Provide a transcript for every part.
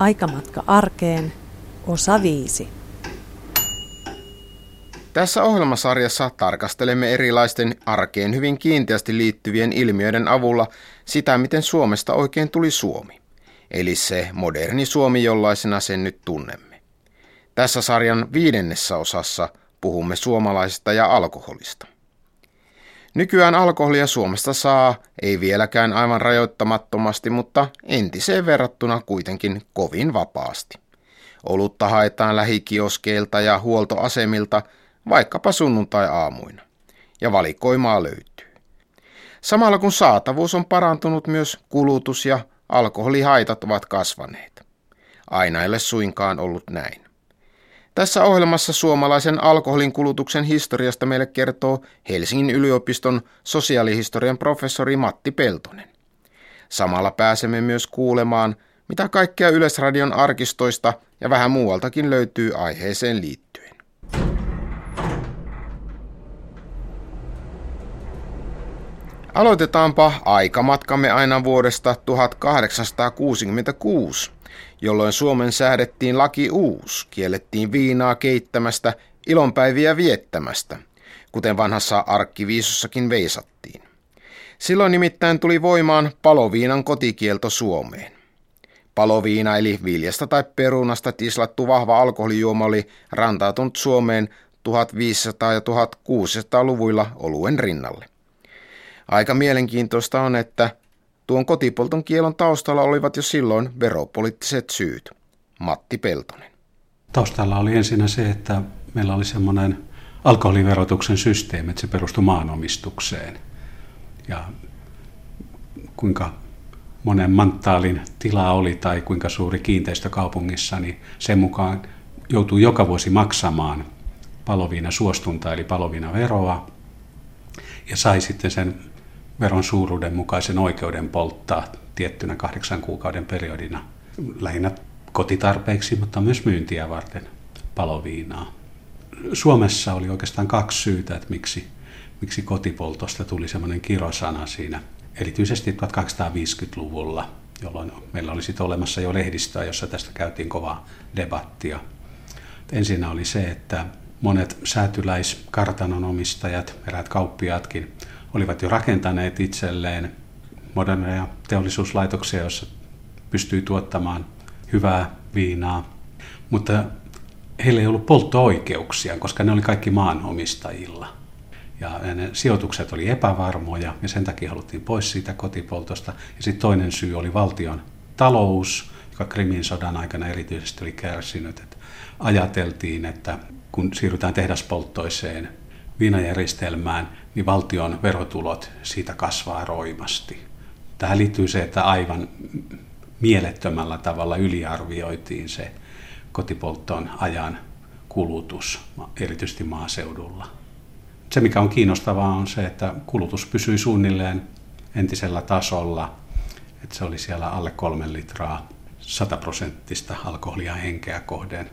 Aikamatka arkeen, osa 5. Tässä ohjelmasarjassa tarkastelemme erilaisten arkeen hyvin kiinteästi liittyvien ilmiöiden avulla sitä, miten Suomesta oikein tuli Suomi. Eli se moderni Suomi, jollaisena sen nyt tunnemme. Tässä sarjan viidennessä osassa puhumme suomalaisista ja alkoholista. Nykyään alkoholia Suomesta saa, ei vieläkään aivan rajoittamattomasti, mutta entiseen verrattuna kuitenkin kovin vapaasti. Olutta haetaan lähikioskeilta ja huoltoasemilta vaikkapa sunnuntai-aamuina, ja valikoimaa löytyy. Samalla kun saatavuus on parantunut, myös kulutus ja alkoholihaitat ovat kasvaneet. Aina ei ole suinkaan ollut näin. Tässä ohjelmassa suomalaisen alkoholin kulutuksen historiasta meille kertoo Helsingin yliopiston sosiaalihistorian professori Matti Peltonen. Samalla pääsemme myös kuulemaan, mitä kaikkea Yleisradion arkistoista ja vähän muualtakin löytyy aiheeseen liittyen. Aloitetaanpa aikamatkamme aina vuodesta 1866 jolloin Suomen säädettiin laki uus, kiellettiin viinaa keittämästä, ilonpäiviä viettämästä, kuten vanhassa arkkiviisossakin veisattiin. Silloin nimittäin tuli voimaan paloviinan kotikielto Suomeen. Paloviina eli viljasta tai perunasta tislattu vahva alkoholijuoma oli rantautunut Suomeen 1500- ja 1600-luvuilla oluen rinnalle. Aika mielenkiintoista on, että Tuon kotipolton kielon taustalla olivat jo silloin veropoliittiset syyt. Matti Peltonen. Taustalla oli ensinnä se, että meillä oli semmoinen alkoholiverotuksen systeemi, että se perustui maanomistukseen. Ja kuinka monen manttaalin tila oli tai kuinka suuri kiinteistö kaupungissa, niin sen mukaan joutuu joka vuosi maksamaan paloviina suostunta eli paloviina veroa ja sai sitten sen veron suuruuden mukaisen oikeuden polttaa tiettynä kahdeksan kuukauden periodina lähinnä kotitarpeiksi, mutta myös myyntiä varten paloviinaa. Suomessa oli oikeastaan kaksi syytä, että miksi, miksi kotipoltosta tuli semmoinen kirosana siinä, erityisesti 1250-luvulla, jolloin meillä oli sitten olemassa jo lehdistöä, jossa tästä käytiin kovaa debattia. Ensin oli se, että monet säätyläiskartanon omistajat, eräät kauppiaatkin, olivat jo rakentaneet itselleen moderneja teollisuuslaitoksia, joissa pystyy tuottamaan hyvää viinaa, mutta heillä ei ollut poltto-oikeuksia, koska ne oli kaikki maanomistajilla. Ja ne sijoitukset oli epävarmoja ja sen takia haluttiin pois siitä kotipoltosta. Ja sitten toinen syy oli valtion talous, joka Krimin sodan aikana erityisesti oli kärsinyt. Että ajateltiin, että kun siirrytään tehdaspolttoiseen viinajärjestelmään, niin valtion verotulot siitä kasvaa roimasti. Tähän liittyy se, että aivan mielettömällä tavalla yliarvioitiin se kotipolttoon ajan kulutus, erityisesti maaseudulla. Se, mikä on kiinnostavaa, on se, että kulutus pysyi suunnilleen entisellä tasolla, että se oli siellä alle kolmen litraa 100 prosenttista alkoholia henkeä kohden,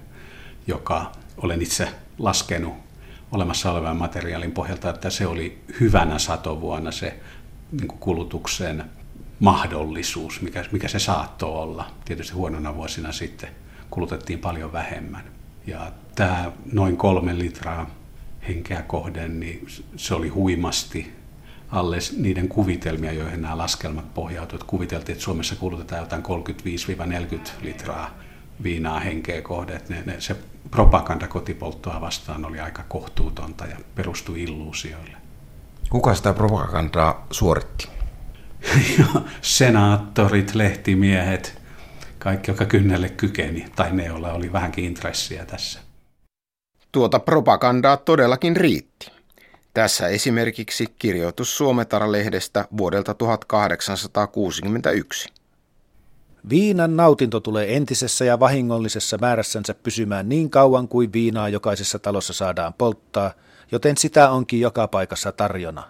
joka olen itse laskenut olemassa olevan materiaalin pohjalta, että se oli hyvänä satovuonna se niin kuin kulutuksen mahdollisuus, mikä, mikä se saattoi olla. Tietysti huonona vuosina sitten kulutettiin paljon vähemmän. Ja tämä noin kolme litraa henkeä kohden, niin se oli huimasti alle niiden kuvitelmia, joihin nämä laskelmat pohjautuivat. Kuviteltiin, että Suomessa kulutetaan jotain 35-40 litraa viinaa henkeä kohde. Ne, ne, se propaganda kotipolttoa vastaan oli aika kohtuutonta ja perustui illuusioille. Kuka sitä propagandaa suoritti? Senaattorit, lehtimiehet, kaikki, joka kynnelle kykeni, tai ne, joilla oli vähänkin intressiä tässä. Tuota propagandaa todellakin riitti. Tässä esimerkiksi kirjoitus Suometara-lehdestä vuodelta 1861. Viinan nautinto tulee entisessä ja vahingollisessa määrässänsä pysymään niin kauan kuin viinaa jokaisessa talossa saadaan polttaa, joten sitä onkin joka paikassa tarjona.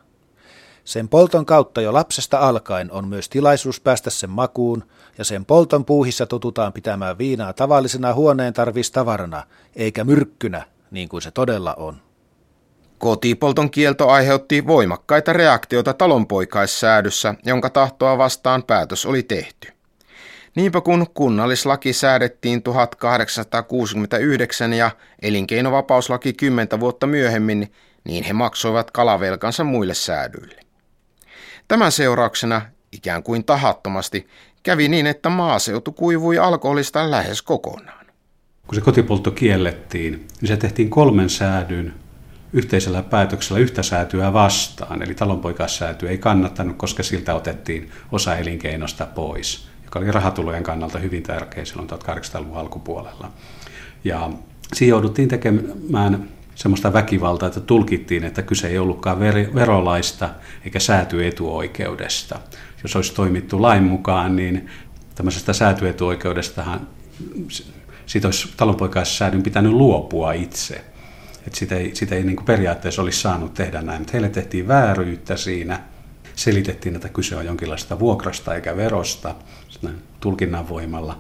Sen polton kautta jo lapsesta alkaen on myös tilaisuus päästä sen makuun, ja sen polton puuhissa totutaan pitämään viinaa tavallisena huoneen tarvistavarana, eikä myrkkynä, niin kuin se todella on. Kotipolton kielto aiheutti voimakkaita reaktioita talonpoikaissäädyssä, jonka tahtoa vastaan päätös oli tehty. Niinpä kun kunnallislaki säädettiin 1869 ja elinkeinovapauslaki 10 vuotta myöhemmin, niin he maksoivat kalavelkansa muille säädyille. Tämän seurauksena, ikään kuin tahattomasti, kävi niin, että maaseutu kuivui alkoholista lähes kokonaan. Kun se kotipoltto kiellettiin, niin se tehtiin kolmen säädyn yhteisellä päätöksellä yhtä säätyä vastaan. Eli talonpoikaissääty ei kannattanut, koska siltä otettiin osa elinkeinosta pois, joka oli rahatulojen kannalta hyvin tärkeä silloin 1800-luvun alkupuolella. Ja siinä jouduttiin tekemään semmoista väkivaltaa, että tulkittiin, että kyse ei ollutkaan verolaista eikä säätyetuoikeudesta. Jos olisi toimittu lain mukaan, niin tämmöisestä säätyetuoikeudestahan siitä olisi talonpoikaissäädyn pitänyt luopua itse. Että sitä ei, sitä ei niin kuin periaatteessa olisi saanut tehdä näin, mutta heille tehtiin vääryyttä siinä. Selitettiin, että kyse on jonkinlaista vuokrasta eikä verosta. Sitten tulkinnan voimalla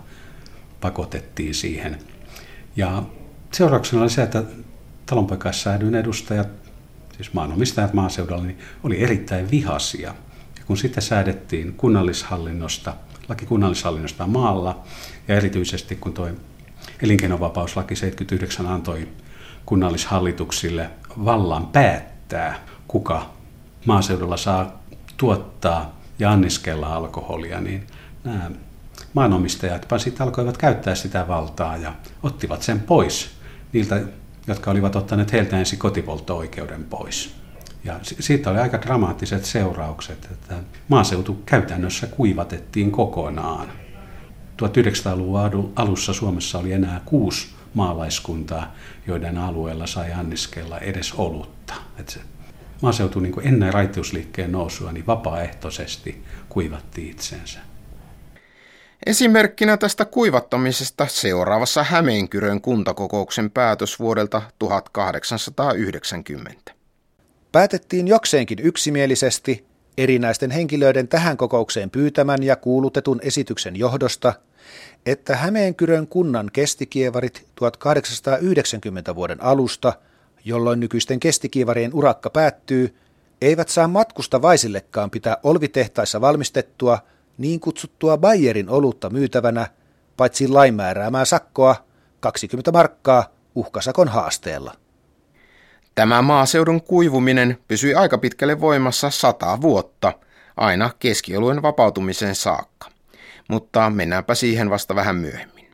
pakotettiin siihen. Ja seurauksena oli se, että talonpoikaissäädyn edustajat, siis maanomistajat maaseudulla, niin oli erittäin vihasia. Ja kun sitten säädettiin kunnallishallinnosta, laki kunnallishallinnosta maalla, ja erityisesti kun tuo elinkeinovapauslaki 79 antoi kunnallishallituksille vallan päättää, kuka maaseudulla saa tuottaa ja anniskella alkoholia, niin nämä maanomistajat sitten alkoivat käyttää sitä valtaa ja ottivat sen pois niiltä, jotka olivat ottaneet heiltä ensin kotipoltto-oikeuden pois. Ja siitä oli aika dramaattiset seuraukset, että maaseutu käytännössä kuivatettiin kokonaan. 1900-luvun alussa Suomessa oli enää kuusi maalaiskuntaa, joiden alueella sai anniskella edes olutta. Et se maaseutu niin ennen raittiusliikkeen nousua niin vapaaehtoisesti kuivatti itsensä. Esimerkkinä tästä kuivattamisesta seuraavassa Hämeenkyrön kuntakokouksen päätös vuodelta 1890. Päätettiin jokseenkin yksimielisesti erinäisten henkilöiden tähän kokoukseen pyytämän ja kuulutetun esityksen johdosta – että Hämeenkyrön kunnan kestikievarit 1890 vuoden alusta, jolloin nykyisten kestikievarien urakka päättyy, eivät saa matkusta vaisillekaan pitää olvitehtaissa valmistettua niin kutsuttua Bayerin olutta myytävänä, paitsi lainmääräämää sakkoa 20 markkaa uhkasakon haasteella. Tämä maaseudun kuivuminen pysyi aika pitkälle voimassa sata vuotta, aina keskioluen vapautumiseen saakka mutta mennäänpä siihen vasta vähän myöhemmin.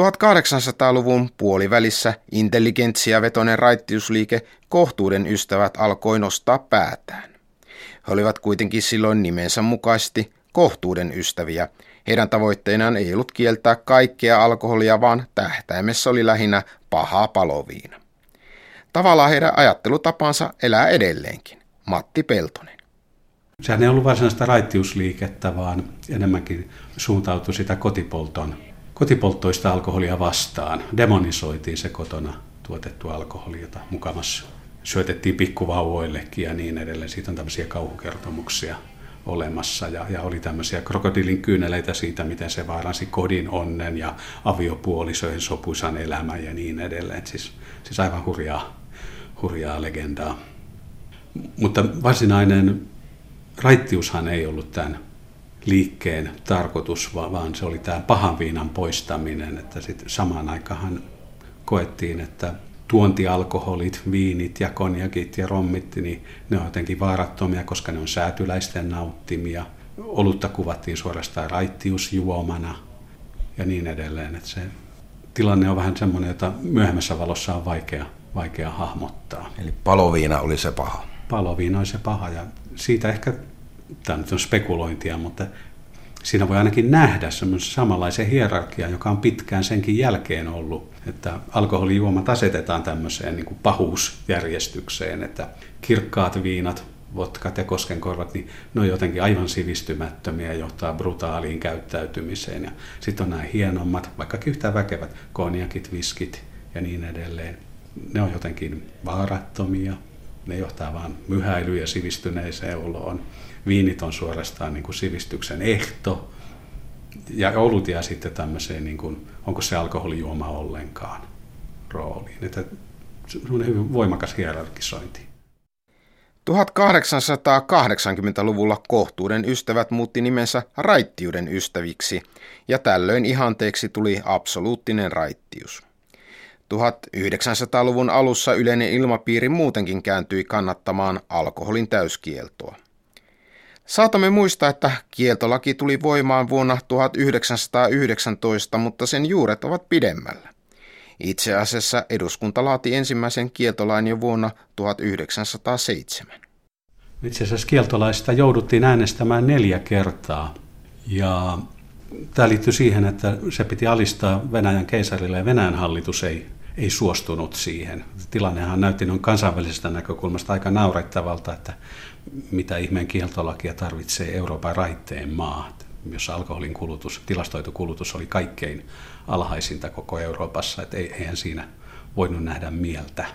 1800-luvun puolivälissä intelligentsia-vetoinen raittiusliike Kohtuuden ystävät alkoi nostaa päätään. He olivat kuitenkin silloin nimensä mukaisesti kohtuuden ystäviä. Heidän tavoitteenaan ei ollut kieltää kaikkea alkoholia, vaan tähtäimessä oli lähinnä paha paloviina. Tavallaan heidän ajattelutapansa elää edelleenkin. Matti Peltonen. Sehän ei ollut varsinaista raittiusliikettä, vaan enemmänkin suuntautui sitä kotipolton, kotipolttoista alkoholia vastaan. Demonisoitiin se kotona tuotettu alkoholi, jota mukamassa syötettiin pikkuvauvoillekin ja niin edelleen. Siitä on tämmöisiä kauhukertomuksia olemassa ja, ja oli tämmöisiä krokodilin kyyneleitä siitä, miten se vaaransi kodin onnen ja aviopuolisoihin sopuisan elämän ja niin edelleen. Siis, siis aivan hurjaa, hurjaa legendaa. Mutta varsinainen raittiushan ei ollut tämän liikkeen tarkoitus, vaan se oli tämä pahan viinan poistaminen, että sitten samaan aikaan koettiin, että tuontialkoholit, viinit ja konjakit ja rommit, niin ne on jotenkin vaarattomia, koska ne on säätyläisten nauttimia. Olutta kuvattiin suorastaan raittiusjuomana ja niin edelleen. Että se tilanne on vähän semmoinen, jota myöhemmässä valossa on vaikea, vaikea hahmottaa. Eli paloviina oli se paha. Paloviina oli se paha ja siitä ehkä, tämä nyt on spekulointia, mutta siinä voi ainakin nähdä semmoisen samanlaisen hierarkian, joka on pitkään senkin jälkeen ollut, että alkoholijuomat asetetaan tämmöiseen niin kuin pahuusjärjestykseen, että kirkkaat viinat, vodkat ja koskenkorvat, niin ne on jotenkin aivan sivistymättömiä ja johtaa brutaaliin käyttäytymiseen. Ja sitten on nämä hienommat, vaikka yhtä väkevät, konjakit, viskit ja niin edelleen. Ne on jotenkin vaarattomia, ne johtaa vaan myhäilyyn ja sivistyneeseen oloon. Viinit on suorastaan niin kuin sivistyksen ehto. Ja olut jää sitten tämmöiseen, niin kuin, onko se alkoholijuoma ollenkaan rooliin. Että se on hyvin voimakas hierarkisointi. 1880-luvulla kohtuuden ystävät muutti nimensä raittiuden ystäviksi, ja tällöin ihanteeksi tuli absoluuttinen raittius. 1900-luvun alussa yleinen ilmapiiri muutenkin kääntyi kannattamaan alkoholin täyskieltoa. Saatamme muistaa, että kieltolaki tuli voimaan vuonna 1919, mutta sen juuret ovat pidemmällä. Itse asiassa eduskunta laati ensimmäisen kieltolain jo vuonna 1907. Itse asiassa kieltolaista jouduttiin äänestämään neljä kertaa. Ja tämä liittyy siihen, että se piti alistaa Venäjän keisarille ja Venäjän hallitus ei, ei suostunut siihen. Tilannehan näytti noin kansainvälisestä näkökulmasta aika naurettavalta, että mitä ihmeen kieltolakia tarvitsee Euroopan raitteen maa, jossa alkoholin kulutus, tilastoitu kulutus oli kaikkein alhaisinta koko Euroopassa, että eihän siinä voinut nähdä mieltä.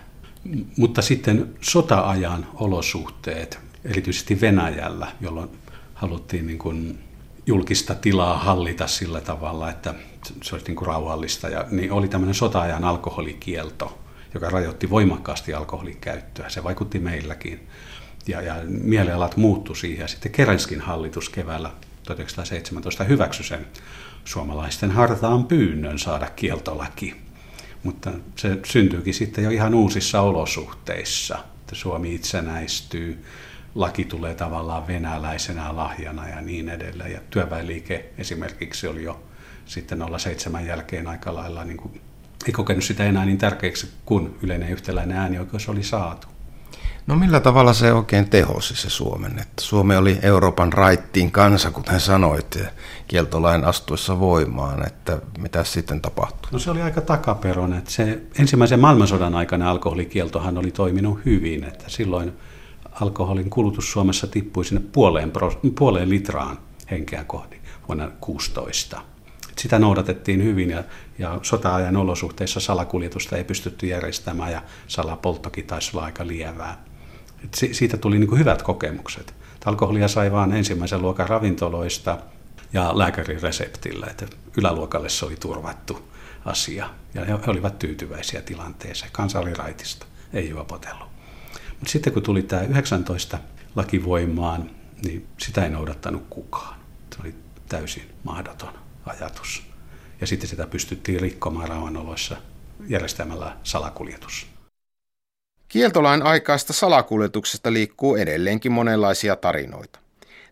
Mutta sitten sota-ajan olosuhteet, erityisesti Venäjällä, jolloin haluttiin niin kuin julkista tilaa hallita sillä tavalla, että se olisi niin kuin rauhallista, ja, niin oli tämmöinen sota-ajan alkoholikielto, joka rajoitti voimakkaasti alkoholin käyttöä. Se vaikutti meilläkin. Ja, ja mielialat muuttui siihen. Ja sitten Kerenskin hallitus keväällä 1917 hyväksyi sen suomalaisten hartaan pyynnön saada kieltolaki. Mutta se syntyykin sitten jo ihan uusissa olosuhteissa. Että Suomi itsenäistyy, laki tulee tavallaan venäläisenä lahjana ja niin edelleen. Ja työväenliike esimerkiksi oli jo sitten 07 jälkeen aika lailla, niin kuin, ei kokenut sitä enää niin tärkeäksi, kun yleinen yhtäläinen äänioikeus oli saatu. No millä tavalla se oikein tehosi se Suomen? Että Suomi oli Euroopan raittiin kansa, kuten sanoit, kieltolain astuessa voimaan, että mitä sitten tapahtui? No se oli aika takaperon, että se ensimmäisen maailmansodan aikana alkoholikieltohan oli toiminut hyvin, että silloin alkoholin kulutus Suomessa tippui sinne puoleen, puoleen litraan henkeä kohti vuonna 16. Sitä noudatettiin hyvin ja, ja sota-ajan olosuhteissa salakuljetusta ei pystytty järjestämään ja salapolttokin taisi olla aika lievää. Et siitä tuli niin kuin hyvät kokemukset. Alkoholia sai vain ensimmäisen luokan ravintoloista ja lääkärin reseptillä, että yläluokalle se oli turvattu asia. Ja he olivat tyytyväisiä tilanteeseen. Kansa oli raitista, ei juopotellut. Mutta sitten kun tuli tämä 19 lakivoimaan, niin sitä ei noudattanut kukaan. Se oli täysin mahdoton ajatus. Ja sitten sitä pystyttiin rikkomaan rauhanoloissa järjestämällä salakuljetus. Kieltolain aikaista salakuljetuksesta liikkuu edelleenkin monenlaisia tarinoita.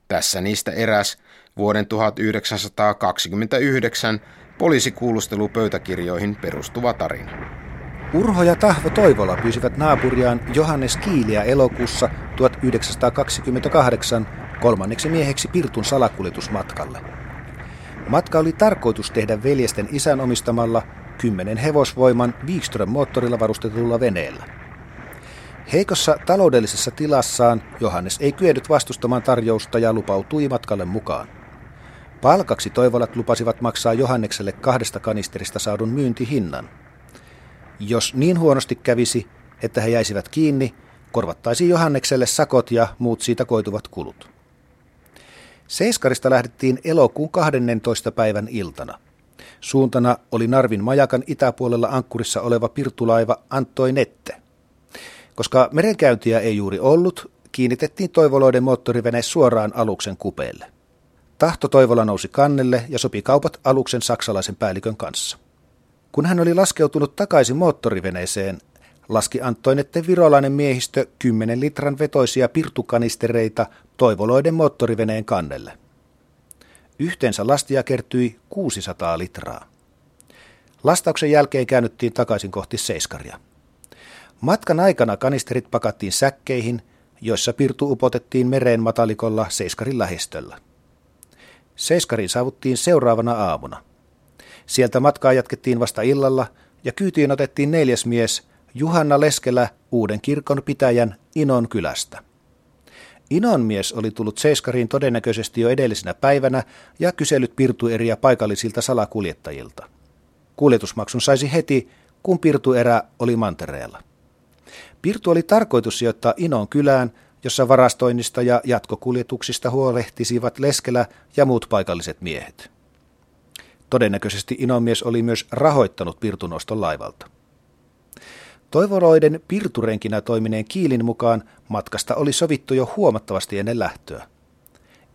Tässä niistä eräs vuoden 1929 poliisikuulustelupöytäkirjoihin perustuva tarina. Urho ja Tahvo Toivola pyysivät naapuriaan Johannes Kiiliä elokuussa 1928 kolmanneksi mieheksi Pirtun salakuljetusmatkalle. Matka oli tarkoitus tehdä veljesten isän omistamalla kymmenen hevosvoiman Wikström-moottorilla varustetulla veneellä. Heikossa taloudellisessa tilassaan Johannes ei kyennyt vastustamaan tarjousta ja lupautui matkalle mukaan. Palkaksi toivolat lupasivat maksaa Johannekselle kahdesta kanisterista saadun myyntihinnan. Jos niin huonosti kävisi, että he jäisivät kiinni, korvattaisiin Johannekselle sakot ja muut siitä koituvat kulut. Seiskarista lähdettiin elokuun 12. päivän iltana. Suuntana oli Narvin majakan itäpuolella ankkurissa oleva pirtulaiva Antoi Nette. Koska merenkäyntiä ei juuri ollut, kiinnitettiin Toivoloiden moottorivene suoraan aluksen kupeelle. Tahto Toivola nousi kannelle ja sopi kaupat aluksen saksalaisen päällikön kanssa. Kun hän oli laskeutunut takaisin moottoriveneeseen, laski Antoinette virolainen miehistö 10 litran vetoisia pirtukanistereita Toivoloiden moottoriveneen kannelle. Yhteensä lastia kertyi 600 litraa. Lastauksen jälkeen käännyttiin takaisin kohti Seiskaria. Matkan aikana kanisterit pakattiin säkkeihin, joissa pirtu upotettiin mereen matalikolla Seiskarin lähistöllä. Seiskarin saavuttiin seuraavana aamuna. Sieltä matkaa jatkettiin vasta illalla ja kyytiin otettiin neljäs mies Juhanna Leskelä uuden kirkon pitäjän Inon kylästä. Inon mies oli tullut Seiskariin todennäköisesti jo edellisenä päivänä ja kysellyt pirtueriä paikallisilta salakuljettajilta. Kuljetusmaksun saisi heti, kun pirtuerä oli mantereella. Pirtu oli tarkoitus sijoittaa Inon kylään, jossa varastoinnista ja jatkokuljetuksista huolehtisivat Leskelä ja muut paikalliset miehet. Todennäköisesti Inon mies oli myös rahoittanut Pirtunoston laivalta. Toivoloiden pirturenkinä toimineen Kiilin mukaan matkasta oli sovittu jo huomattavasti ennen lähtöä.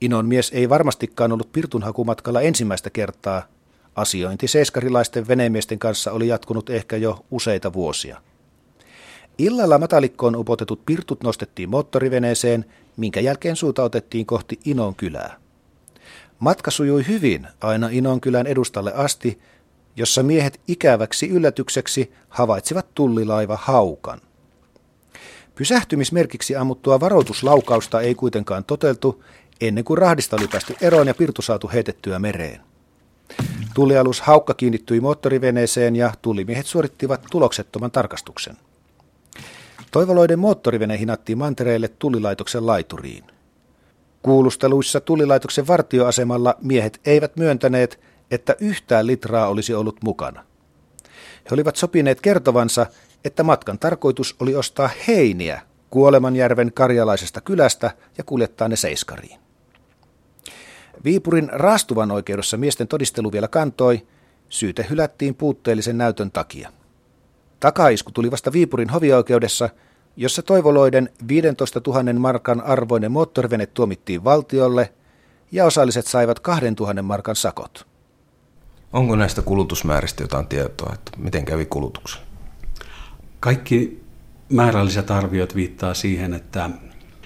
Inon mies ei varmastikaan ollut pirtunhakumatkalla ensimmäistä kertaa. Asiointi seiskarilaisten venemiesten kanssa oli jatkunut ehkä jo useita vuosia. Illalla matalikkoon upotetut pirtut nostettiin moottoriveneeseen, minkä jälkeen suuta otettiin kohti Inon kylää. Matka sujui hyvin aina Inon kylän edustalle asti, jossa miehet ikäväksi yllätykseksi havaitsivat tullilaiva haukan. Pysähtymismerkiksi ammuttua varoituslaukausta ei kuitenkaan toteltu, ennen kuin rahdista oli päästy eroon ja pirtu saatu heitettyä mereen. Tullialus Haukka kiinnittyi moottoriveneeseen ja tullimiehet suorittivat tuloksettoman tarkastuksen. Toivoloiden moottorivene hinattiin mantereelle tullilaitoksen laituriin. Kuulusteluissa tullilaitoksen vartioasemalla miehet eivät myöntäneet, että yhtään litraa olisi ollut mukana. He olivat sopineet kertovansa, että matkan tarkoitus oli ostaa heiniä Kuolemanjärven karjalaisesta kylästä ja kuljettaa ne Seiskariin. Viipurin raastuvan oikeudessa miesten todistelu vielä kantoi, syyte hylättiin puutteellisen näytön takia. Takaisku tuli vasta Viipurin hovioikeudessa, jossa toivoloiden 15 000 markan arvoinen moottorivene tuomittiin valtiolle ja osalliset saivat 2000 markan sakot. Onko näistä kulutusmääristä jotain tietoa, että miten kävi kulutuksen? Kaikki määrälliset arviot viittaa siihen, että,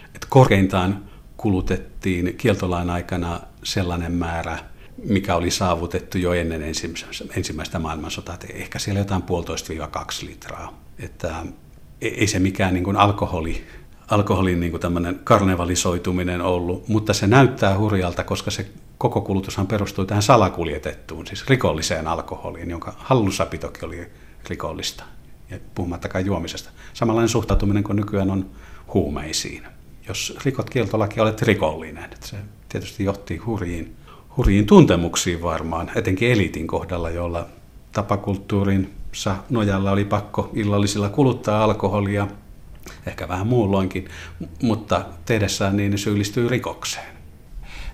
että korkeintaan kulutettiin kieltolain aikana sellainen määrä, mikä oli saavutettu jo ennen ensimmäistä maailmansotaa, että ehkä siellä jotain puolitoista kaksi litraa. Että ei se mikään niin kuin alkoholi, alkoholin niin kuin karnevalisoituminen ollut, mutta se näyttää hurjalta, koska se koko kulutushan perustuu tähän salakuljetettuun, siis rikolliseen alkoholiin, jonka hallussapitokin oli rikollista, ja puhumattakaan juomisesta. Samanlainen suhtautuminen kuin nykyään on huumeisiin. Jos rikot kieltolaki, olet rikollinen. Että se tietysti johti hurjiin, hurjiin tuntemuksiin varmaan, etenkin eliitin kohdalla, jolla tapakulttuurin nojalla oli pakko illallisilla kuluttaa alkoholia, ehkä vähän muulloinkin, mutta tehdessään niin syyllistyy rikokseen.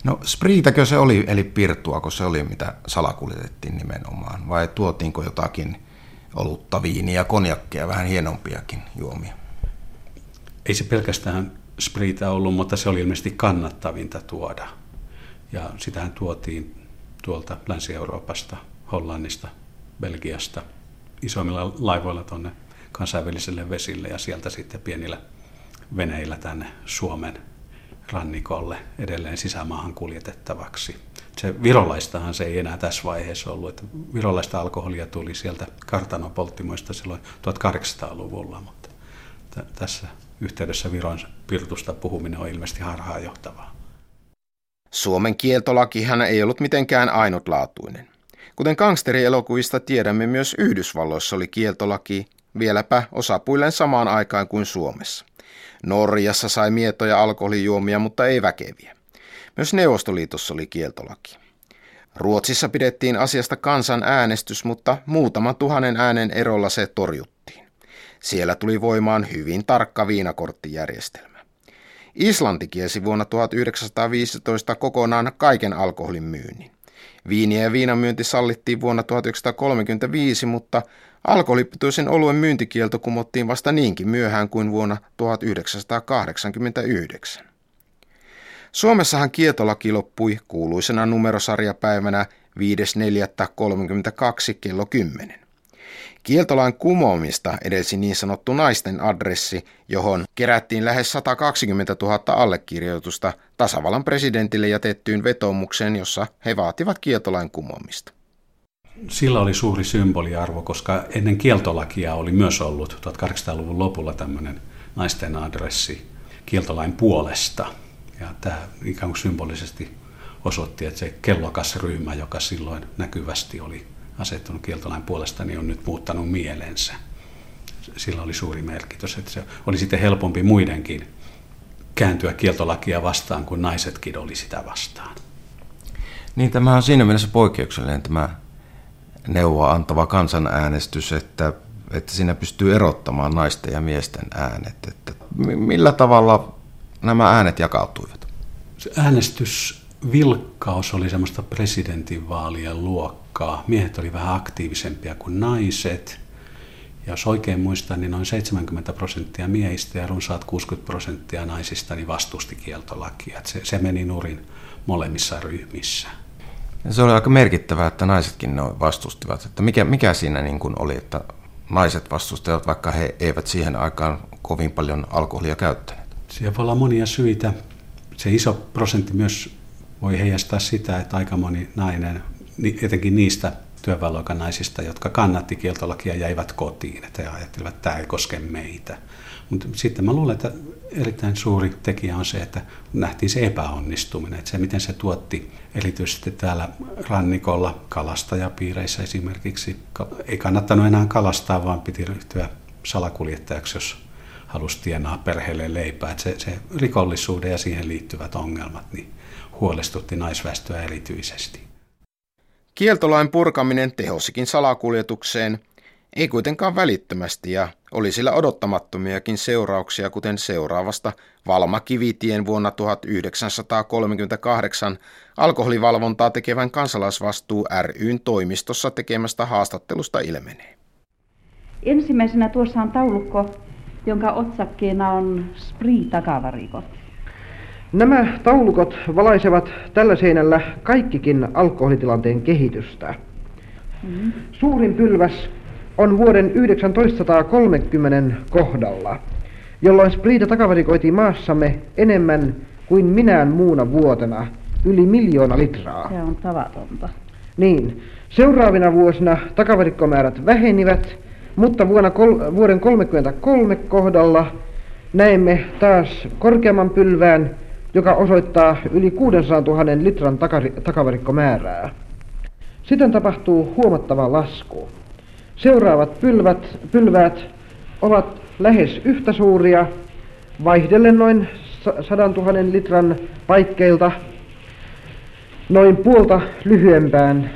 No spriitäkö se oli, eli pirttua, se oli, mitä salakuljetettiin nimenomaan, vai tuotiinko jotakin olutta, viiniä, konjakkia, vähän hienompiakin juomia? Ei se pelkästään spriitä ollut, mutta se oli ilmeisesti kannattavinta tuoda. Ja sitähän tuotiin tuolta Länsi-Euroopasta, Hollannista, Belgiasta isommilla laivoilla tuonne kansainväliselle vesille ja sieltä sitten pienillä veneillä tänne Suomen rannikolle edelleen sisämaahan kuljetettavaksi. Se virolaistahan se ei enää tässä vaiheessa ollut, että virolaista alkoholia tuli sieltä kartanopolttimoista silloin 1800-luvulla, mutta t- tässä yhteydessä Viron pirtusta puhuminen on ilmeisesti harhaanjohtavaa. Suomen kieltolakihan ei ollut mitenkään ainutlaatuinen. Kuten gangsterielokuvista tiedämme, myös Yhdysvalloissa oli kieltolaki, vieläpä osapuilleen samaan aikaan kuin Suomessa. Norjassa sai mietoja alkoholijuomia, mutta ei väkeviä. Myös Neuvostoliitossa oli kieltolaki. Ruotsissa pidettiin asiasta kansan äänestys, mutta muutaman tuhannen äänen erolla se torjuttiin. Siellä tuli voimaan hyvin tarkka viinakorttijärjestelmä. Islanti kiesi vuonna 1915 kokonaan kaiken alkoholin myynnin. Viiniä ja viinamyynti sallittiin vuonna 1935, mutta alkoholipitoisen oluen myyntikielto kumottiin vasta niinkin myöhään kuin vuonna 1989. Suomessahan kieltolaki loppui kuuluisena numerosarjapäivänä 5.4.32 kello 10. Kieltolain kumoamista edelsi niin sanottu naisten adressi, johon kerättiin lähes 120 000 allekirjoitusta tasavallan presidentille jätettyyn vetomukseen, jossa he vaativat kieltolain kumoamista. Sillä oli suuri symboliarvo, koska ennen kieltolakia oli myös ollut 1800-luvun lopulla tämmöinen naisten adressi kieltolain puolesta. Ja tämä ikään kuin symbolisesti osoitti, että se kellokas ryhmä, joka silloin näkyvästi oli asettunut kieltolain puolesta, niin on nyt muuttanut mielensä. Sillä oli suuri merkitys, että se oli sitten helpompi muidenkin kääntyä kieltolakia vastaan, kun naisetkin oli sitä vastaan. Niin, tämä on siinä mielessä poikkeuksellinen tämä neuvoa antava kansanäänestys, että, että siinä pystyy erottamaan naisten ja miesten äänet. Että millä tavalla nämä äänet jakautuivat? Se äänestysvilkkaus oli semmoista presidentinvaalien luokkaa luokkaa. Miehet oli vähän aktiivisempia kuin naiset. Ja jos oikein muistan, niin noin 70 prosenttia miehistä ja runsaat 60 prosenttia naisista niin vastusti kieltolakia. Se, se meni nurin molemmissa ryhmissä. Ja se oli aika merkittävää, että naisetkin noin vastustivat. Että mikä, mikä siinä niin kuin oli, että naiset vastustivat, vaikka he eivät siihen aikaan kovin paljon alkoholia käyttäneet? Siellä voi olla monia syitä. Se iso prosentti myös voi heijastaa sitä, että aika moni nainen, etenkin niistä työväenluokan naisista, jotka kannatti kieltolakia, jäivät kotiin. Että he ajattelivat, että tämä ei koske meitä. Mutta sitten mä luulen, että erittäin suuri tekijä on se, että nähtiin se epäonnistuminen, että se miten se tuotti erityisesti täällä rannikolla kalastajapiireissä esimerkiksi. Ei kannattanut enää kalastaa, vaan piti ryhtyä salakuljettajaksi, jos halusi tienaa perheelle leipää. Se, se rikollisuuden ja siihen liittyvät ongelmat niin huolestutti naisväestöä erityisesti. Kieltolain purkaminen tehosikin salakuljetukseen, ei kuitenkaan välittömästi ja oli sillä odottamattomiakin seurauksia, kuten seuraavasta Valma Kivitien vuonna 1938 alkoholivalvontaa tekevän kansalaisvastuu ryn toimistossa tekemästä haastattelusta ilmenee. Ensimmäisenä tuossa on taulukko, jonka otsakkeena on Spree-takavarikot. Nämä taulukot valaisevat tällä seinällä kaikkikin alkoholitilanteen kehitystä. Mm-hmm. Suurin pylväs on vuoden 1930 kohdalla, jolloin spriita takavarikoitiin maassamme enemmän kuin minään muuna vuotena, yli miljoona litraa. Se on tavatonta. Niin. Seuraavina vuosina takavarikkomäärät vähenivät, mutta vuonna kol- vuoden 1933 kohdalla näemme taas korkeamman pylvään, joka osoittaa yli 600 000 litran takavarikkomäärää. Sitten tapahtuu huomattava lasku. Seuraavat pylvät, pylväät ovat lähes yhtä suuria, vaihdellen noin 100 000 litran paikkeilta noin puolta lyhyempään.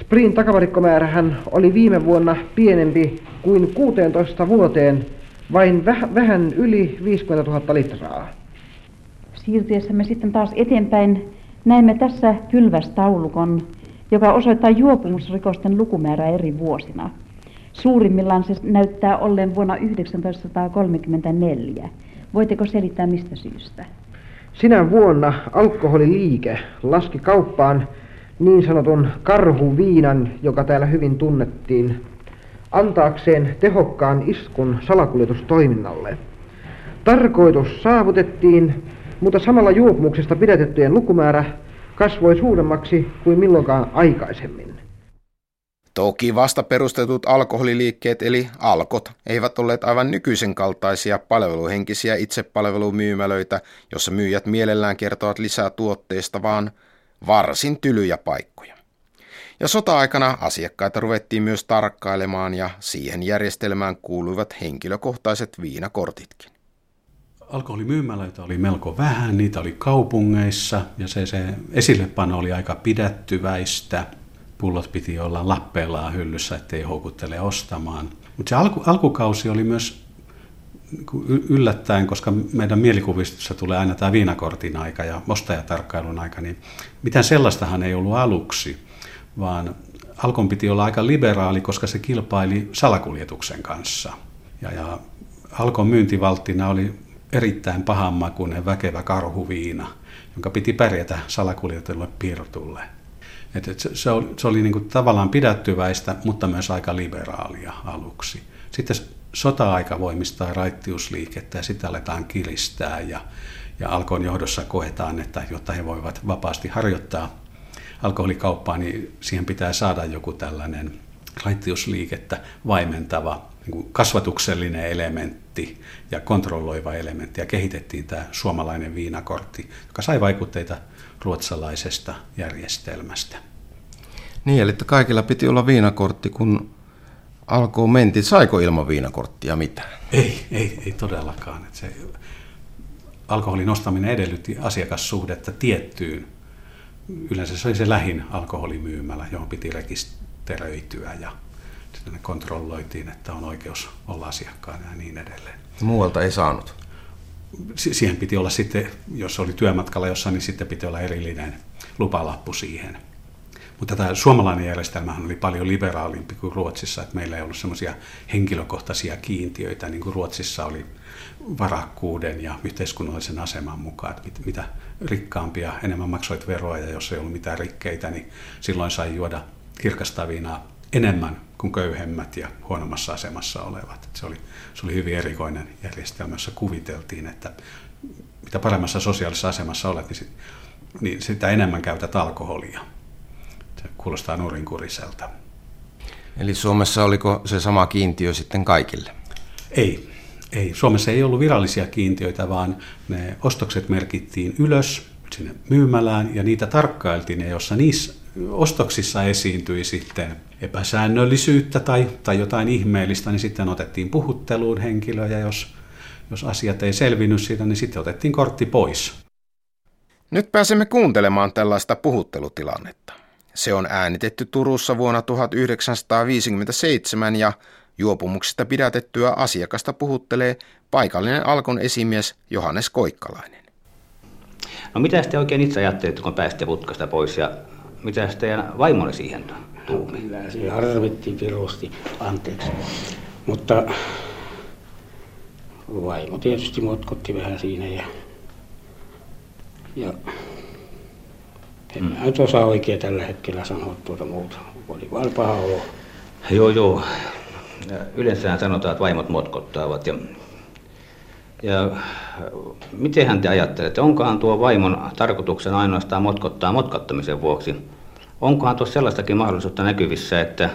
Sprin takavarikkomäärähän oli viime vuonna pienempi kuin 16 vuoteen, vain väh- vähän yli 50 000 litraa. Siirtyessämme sitten taas eteenpäin näemme tässä pylvästaulukon, joka osoittaa juopumusrikosten lukumäärää eri vuosina. Suurimmillaan se näyttää olleen vuonna 1934. Voitteko selittää mistä syystä? Sinä vuonna alkoholiliike laski kauppaan niin sanotun karhuviinan, joka täällä hyvin tunnettiin, antaakseen tehokkaan iskun salakuljetustoiminnalle. Tarkoitus saavutettiin, mutta samalla juopumuksesta pidätettyjen lukumäärä kasvoi suuremmaksi kuin milloinkaan aikaisemmin. Toki vasta perustetut alkoholiliikkeet eli alkot eivät olleet aivan nykyisen kaltaisia palveluhenkisiä itsepalvelumyymälöitä, jossa myyjät mielellään kertovat lisää tuotteista, vaan varsin tylyjä paikkoja. Ja sota-aikana asiakkaita ruvettiin myös tarkkailemaan ja siihen järjestelmään kuuluivat henkilökohtaiset viinakortitkin. Alkoholimyymälöitä oli melko vähän, niitä oli kaupungeissa ja se, se esillepano oli aika pidättyväistä – pullot piti olla lappeellaan hyllyssä, ettei houkuttele ostamaan. Mutta se alku, alkukausi oli myös niinku yllättäen, koska meidän mielikuvistossa tulee aina tämä viinakortin aika ja ostajatarkkailun aika, niin mitään sellaistahan ei ollut aluksi, vaan Alkon piti olla aika liberaali, koska se kilpaili salakuljetuksen kanssa. Ja, ja Alkon myyntivalttina oli erittäin pahanmakuinen väkevä karhuviina, jonka piti pärjätä salakuljetetulle pirtulle. Et, et se, oli, se oli niin kuin tavallaan pidättyväistä, mutta myös aika liberaalia aluksi. Sitten sota-aika voimistaa raittiusliikettä ja sitä aletaan kiristää ja, ja alkoon johdossa koetaan, että jotta he voivat vapaasti harjoittaa alkoholikauppaa, niin siihen pitää saada joku tällainen raittiusliikettä vaimentava niin kasvatuksellinen elementti ja kontrolloiva elementti. Ja kehitettiin tämä suomalainen viinakortti, joka sai vaikutteita ruotsalaisesta järjestelmästä. Niin, eli kaikilla piti olla viinakortti, kun alkoi menti. Saiko ilman viinakorttia mitään? Ei, ei, ei todellakaan. Että se alkoholin ostaminen edellytti asiakassuhdetta tiettyyn. Yleensä se oli se lähin alkoholimyymälä, johon piti rekisteröityä ja sitten kontrolloitiin, että on oikeus olla asiakkaana ja niin edelleen. Muualta ei saanut? siihen piti olla sitten, jos oli työmatkalla jossain, niin sitten piti olla erillinen lupalappu siihen. Mutta tämä suomalainen järjestelmä oli paljon liberaalimpi kuin Ruotsissa, että meillä ei ollut semmoisia henkilökohtaisia kiintiöitä, niin kuin Ruotsissa oli varakkuuden ja yhteiskunnallisen aseman mukaan, että mitä rikkaampia enemmän maksoit veroa ja jos ei ollut mitään rikkeitä, niin silloin sai juoda kirkasta viinaa enemmän kuin köyhemmät ja huonommassa asemassa olevat. Se oli, se oli hyvin erikoinen järjestelmä, jossa kuviteltiin, että mitä paremmassa sosiaalisessa asemassa olet, niin, sit, niin sitä enemmän käytät alkoholia. Se kuulostaa nurinkuriselta. Eli Suomessa oliko se sama kiintiö sitten kaikille? Ei. Ei. Suomessa ei ollut virallisia kiintiöitä, vaan ne ostokset merkittiin ylös sinne myymälään ja niitä tarkkailtiin. Ja jossa niissä ostoksissa esiintyi sitten epäsäännöllisyyttä tai, tai jotain ihmeellistä, niin sitten otettiin puhutteluun henkilö ja jos, jos asiat ei selvinnyt siitä, niin sitten otettiin kortti pois. Nyt pääsemme kuuntelemaan tällaista puhuttelutilannetta. Se on äänitetty Turussa vuonna 1957 ja juopumuksista pidätettyä asiakasta puhuttelee paikallinen Alkon esimies Johannes Koikkalainen. No mitä te oikein itse ajattelitte, kun pääsitte putkasta pois ja mitä teidän vaimonne siihen tuumi? Kyllä se harvitti pirusti, anteeksi. Mutta vaimo tietysti motkotti vähän siinä ja, ja en mm. nyt osaa oikein tällä hetkellä sanoa tuota muuta. Oli vaan paha olo. Joo, joo. Yleensä sanotaan, että vaimot motkottavat. Ja, ja miten te ajattelette, onkohan tuo vaimon tarkoituksen ainoastaan motkottaa motkottamisen vuoksi? Onkohan tuossa sellaistakin mahdollisuutta näkyvissä, että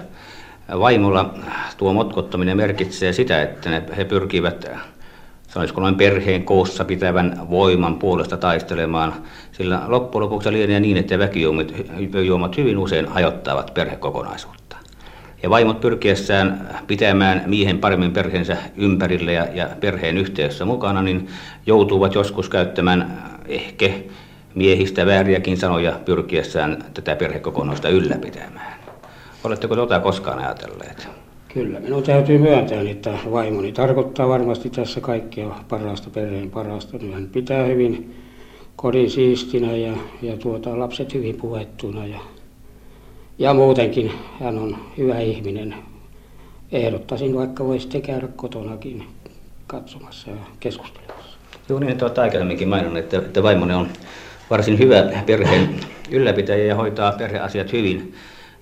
vaimolla tuo motkottaminen merkitsee sitä, että ne, he pyrkivät sanoisiko noin perheen koossa pitävän voiman puolesta taistelemaan, sillä loppujen lopuksi lienee niin, että väkijuomat hyvin usein hajottavat perhekokonaisuutta. Ja vaimot pyrkiessään pitämään miehen paremmin perheensä ympärillä ja, ja perheen yhteydessä mukana, niin joutuvat joskus käyttämään ehkä miehistä vääriäkin sanoja pyrkiessään tätä perhekokonaista ylläpitämään. Oletteko tuota koskaan ajatelleet? Kyllä, minun täytyy myöntää, että vaimoni tarkoittaa varmasti tässä kaikkea parasta, perheen parasta. Hän pitää hyvin kodin siistinä ja, ja tuota, lapset hyvin puhettuna ja, ja muutenkin hän on hyvä ihminen. Ehdottaisin, vaikka voisitte käydä kotonakin katsomassa ja keskustelemassa. Joo, niin, että olette aikaisemminkin maininnut, että, että vaimoni on varsin hyvä perheen ylläpitäjä ja hoitaa perheasiat hyvin.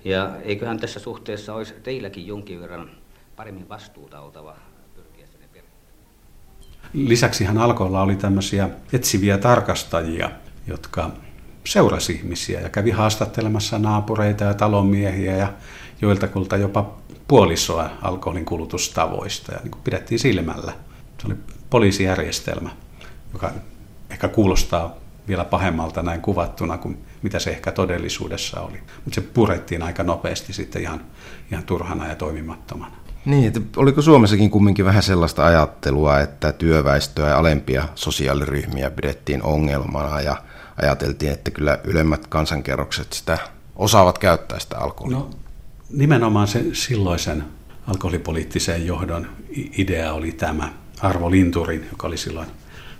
Ja eiköhän tässä suhteessa olisi teilläkin jonkin verran paremmin vastuuta oltava Lisäksi hän alkoilla oli tämmöisiä etsiviä tarkastajia, jotka seurasi ihmisiä ja kävi haastattelemassa naapureita ja talonmiehiä ja joiltakulta jopa puolisoa alkoholin kulutustavoista ja niin kuin pidettiin silmällä. Se oli poliisijärjestelmä, joka ehkä kuulostaa vielä pahemmalta näin kuvattuna kuin mitä se ehkä todellisuudessa oli. Mutta se purettiin aika nopeasti sitten ihan, ihan turhana ja toimimattomana. Niin, että oliko Suomessakin kumminkin vähän sellaista ajattelua, että työväestöä ja alempia sosiaaliryhmiä pidettiin ongelmana ja ajateltiin, että kyllä ylemmät kansankerrokset sitä osaavat käyttää sitä alkoholia? No, nimenomaan se silloisen alkoholipoliittisen johdon idea oli tämä Arvo Linturin, joka oli silloin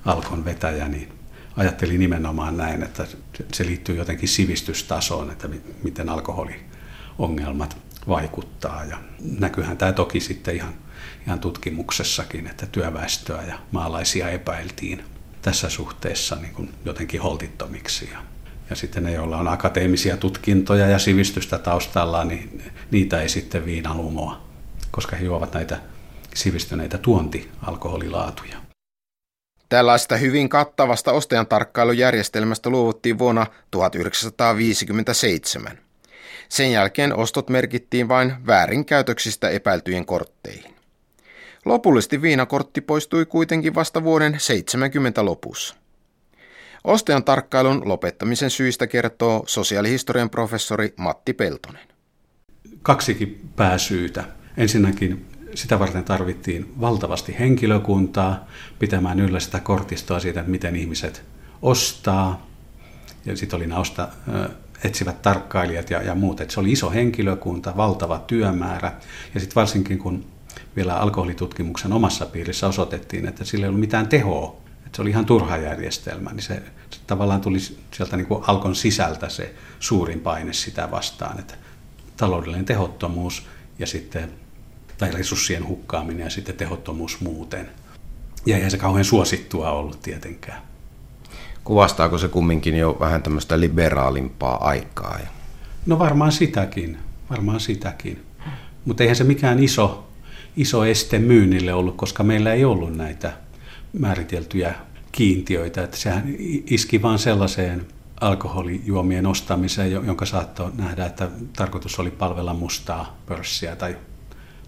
Alkon vetäjä, niin ajatteli nimenomaan näin, että se liittyy jotenkin sivistystasoon, että miten alkoholiongelmat vaikuttaa. Ja näkyyhän tämä toki sitten ihan, ihan tutkimuksessakin, että työväestöä ja maalaisia epäiltiin tässä suhteessa niin kuin jotenkin holtittomiksi. Ja, ja sitten ne, joilla on akateemisia tutkintoja ja sivistystä taustallaan, niin niitä ei sitten viinalumoa, koska he juovat näitä sivistyneitä tuontialkoholilaatuja. Tällaista hyvin kattavasta ostajan tarkkailujärjestelmästä luovuttiin vuonna 1957. Sen jälkeen ostot merkittiin vain väärinkäytöksistä epäiltyjen kortteihin. Lopullisesti viinakortti poistui kuitenkin vasta vuoden 70 lopussa. Ostajan tarkkailun lopettamisen syistä kertoo sosiaalihistorian professori Matti Peltonen. Kaksikin pääsyytä. Ensinnäkin sitä varten tarvittiin valtavasti henkilökuntaa pitämään yllä sitä kortistoa siitä, miten ihmiset ostaa. Ja sitten oli nämä etsivät tarkkailijat ja, ja muut. Et se oli iso henkilökunta, valtava työmäärä. Ja sitten varsinkin kun vielä alkoholitutkimuksen omassa piirissä osoitettiin, että sillä ei ollut mitään tehoa. Et Se oli ihan turha järjestelmä, niin se, se tavallaan tuli sieltä niin kuin alkon sisältä se suurin paine sitä vastaan, että taloudellinen tehottomuus ja sitten, tai resurssien hukkaaminen ja sitten tehottomuus muuten. Ja eihän se kauhean suosittua ollut tietenkään. Kuvastaako se kumminkin jo vähän tämmöistä liberaalimpaa aikaa? No varmaan sitäkin, varmaan sitäkin. Mutta eihän se mikään iso, iso este myynnille ollut, koska meillä ei ollut näitä määriteltyjä kiintiöitä. Että sehän iski vain sellaiseen alkoholijuomien ostamiseen, jonka saattoi nähdä, että tarkoitus oli palvella mustaa pörssiä tai,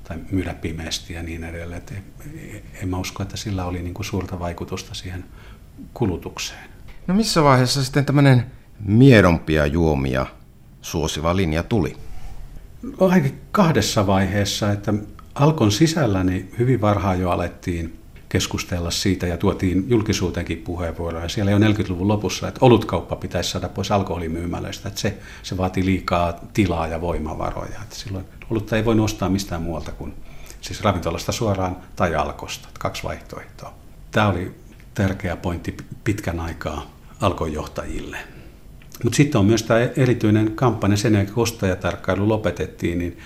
tai myydä pimeästi ja niin edelleen. Et en mä usko, että sillä oli niin kuin suurta vaikutusta siihen kulutukseen. No missä vaiheessa sitten tämmöinen miedompia juomia suosiva linja tuli? Ainakin kahdessa vaiheessa, että Alkon sisällä niin hyvin varhaan jo alettiin keskustella siitä ja tuotiin julkisuuteenkin puheenvuoroja. Siellä jo 40-luvun lopussa, että olutkauppa pitäisi saada pois alkoholimyymälöistä, että se, se vaati liikaa tilaa ja voimavaroja. Että silloin olutta ei voi ostaa mistään muualta kuin siis ravintolasta suoraan tai alkosta, kaksi vaihtoehtoa. Tämä oli tärkeä pointti pitkän aikaa alkojohtajille. Mutta sitten on myös tämä erityinen kampanja, sen jälkeen ostajatarkkailu lopetettiin, niin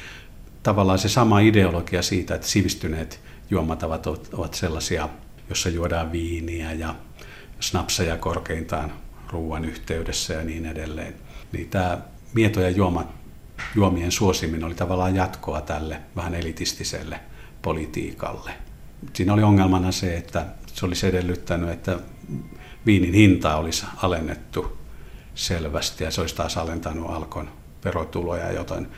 tavallaan se sama ideologia siitä, että sivistyneet juomatavat ovat sellaisia, jossa juodaan viiniä ja snapseja korkeintaan ruoan yhteydessä ja niin edelleen. Niin tämä mieto ja juoma, juomien suosiminen oli tavallaan jatkoa tälle vähän elitistiselle politiikalle. Siinä oli ongelmana se, että se olisi edellyttänyt, että viinin hinta olisi alennettu selvästi ja se olisi taas alentanut alkon verotuloja, joten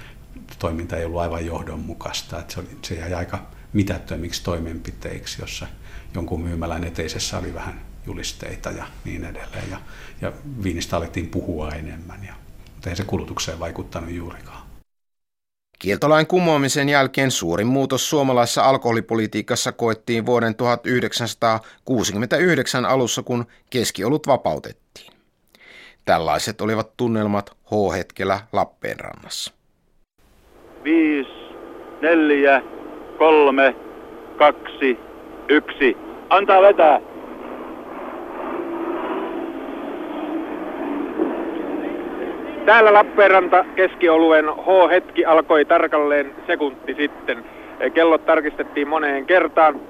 toiminta ei ollut aivan johdonmukaista. Että se, oli, se jäi aika mitättömiksi toimenpiteiksi, jossa jonkun myymälän eteisessä oli vähän julisteita ja niin edelleen. Ja, ja viinistä alettiin puhua enemmän, ja, mutta ei se kulutukseen vaikuttanut juurikaan. Kieltolain kumoamisen jälkeen suurin muutos suomalaisessa alkoholipolitiikassa koettiin vuoden 1969 alussa, kun keskiolut vapautettiin. Tällaiset olivat tunnelmat H-hetkellä Lappeenrannassa. 5, 4, 3, 2, 1. Antaa vetää. Täällä Lappeenranta keskioluen H-hetki alkoi tarkalleen sekunti sitten. Kellot tarkistettiin moneen kertaan,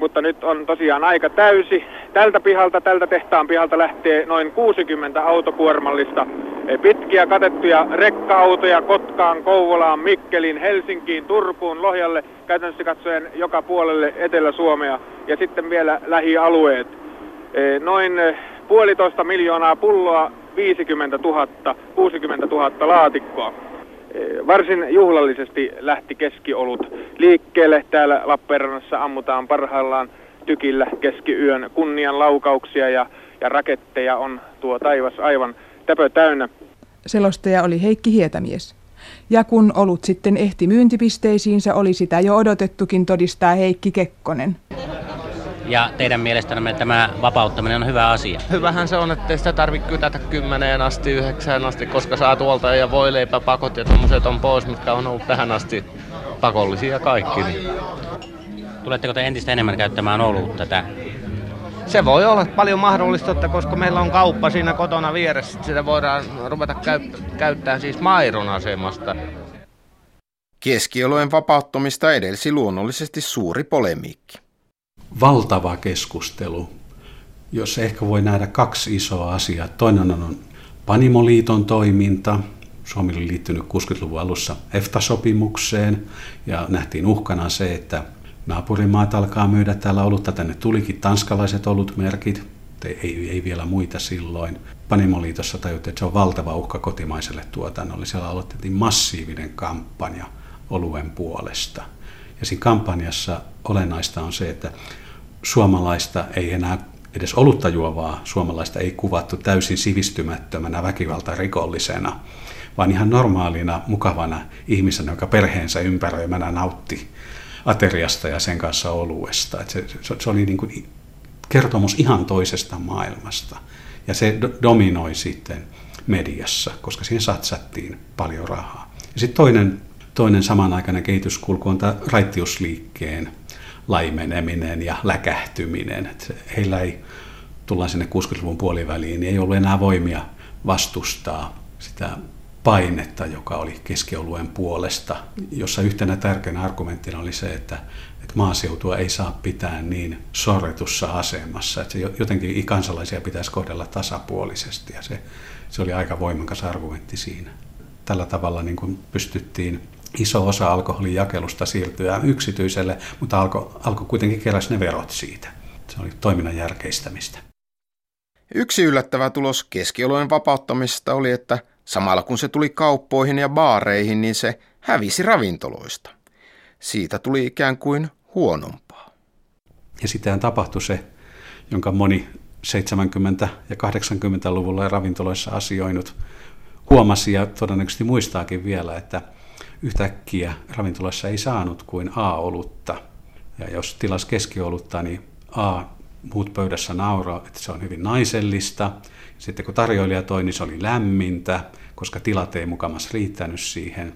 mutta nyt on tosiaan aika täysi. Tältä pihalta, tältä tehtaan pihalta lähtee noin 60 autokuormallista pitkiä katettuja rekka-autoja Kotkaan, Kouvolaan, Mikkelin, Helsinkiin, Turkuun, Lohjalle, käytännössä katsoen joka puolelle Etelä-Suomea ja sitten vielä lähialueet. Noin puolitoista miljoonaa pulloa 50 000, 60 000 laatikkoa. Varsin juhlallisesti lähti keskiolut liikkeelle. Täällä Lappeenrannassa ammutaan parhaillaan tykillä keskiyön kunnian laukauksia ja, ja raketteja on tuo taivas aivan täpö täynnä. Selostaja oli Heikki Hietämies. Ja kun olut sitten ehti myyntipisteisiinsä, oli sitä jo odotettukin todistaa Heikki Kekkonen. Ja teidän mielestänne tämä vapauttaminen on hyvä asia? Hyvähän se on, että sitä tarvitse kytätä kymmeneen asti, yhdeksään asti, koska saa tuolta ja voi pakot ja tommoset on pois, mitkä on ollut tähän asti pakollisia kaikki. Niin. Tuletteko te entistä enemmän käyttämään olutta tätä? Se voi olla paljon mahdollista, että koska meillä on kauppa siinä kotona vieressä, sitä voidaan ruveta käy- käyttämään siis Mairon asemasta. Keskiolojen vapauttamista edelsi luonnollisesti suuri polemiikki valtava keskustelu, jossa ehkä voi nähdä kaksi isoa asiaa. Toinen on Panimoliiton toiminta. Suomi oli liittynyt 60-luvun alussa EFTA-sopimukseen ja nähtiin uhkana se, että naapurimaat alkaa myydä täällä olutta. Tänne tulikin tanskalaiset olutmerkit, ei, ei vielä muita silloin. Panimoliitossa tajuttiin, että se on valtava uhka kotimaiselle tuotannolle. Siellä aloitettiin massiivinen kampanja oluen puolesta. Ja siinä kampanjassa olennaista on se, että suomalaista ei enää edes olutta juovaa suomalaista ei kuvattu täysin sivistymättömänä väkivaltarikollisena, vaan ihan normaalina, mukavana ihmisenä, joka perheensä ympäröimänä nautti ateriasta ja sen kanssa oluesta. se, se, se oli niin kuin kertomus ihan toisesta maailmasta. Ja se dominoi sitten mediassa, koska siihen satsattiin paljon rahaa. Ja sitten toinen, toinen samanaikainen kehityskulku on tämä raittiusliikkeen laimeneminen ja läkähtyminen. Että heillä ei tullaan sinne 60-luvun puoliväliin, niin ei ollut enää voimia vastustaa sitä painetta, joka oli keskioluen puolesta, jossa yhtenä tärkeänä argumenttina oli se, että, että maaseutua ei saa pitää niin sorretussa asemassa, että se jotenkin kansalaisia pitäisi kohdella tasapuolisesti ja se, se oli aika voimakas argumentti siinä. Tällä tavalla niin kuin pystyttiin iso osa alkoholin jakelusta siirtyä yksityiselle, mutta alko, alko kuitenkin keräsi ne verot siitä. Se oli toiminnan järkeistämistä. Yksi yllättävä tulos keskiolojen vapauttamisesta oli, että samalla kun se tuli kauppoihin ja baareihin, niin se hävisi ravintoloista. Siitä tuli ikään kuin huonompaa. Ja sitten tapahtui se, jonka moni 70- ja 80-luvulla ravintoloissa asioinut huomasi ja todennäköisesti muistaakin vielä, että yhtäkkiä ravintolassa ei saanut kuin A-olutta. Ja jos tilas keskiolutta, niin A muut pöydässä nauraa, että se on hyvin naisellista. Sitten kun tarjoilija toi, niin se oli lämmintä, koska tilat ei mukamassa riittänyt siihen.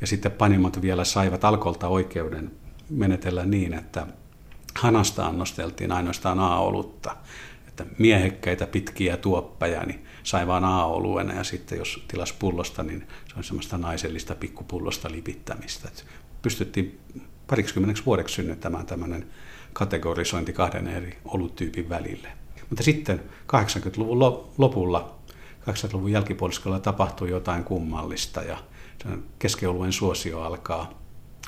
Ja sitten panimot vielä saivat alkolta oikeuden menetellä niin, että hanasta annosteltiin ainoastaan A-olutta. Että miehekkäitä pitkiä tuoppeja niin sai vain A-oluena ja sitten jos tilas pullosta, niin se on semmoista naisellista pikkupullosta lipittämistä. Että pystyttiin parikymmeneksi vuodeksi synnyttämään tämmöinen kategorisointi kahden eri oluttyypin välille. Mutta sitten 80-luvun lopulla, 80-luvun jälkipuoliskolla tapahtui jotain kummallista ja keskioluen suosio alkaa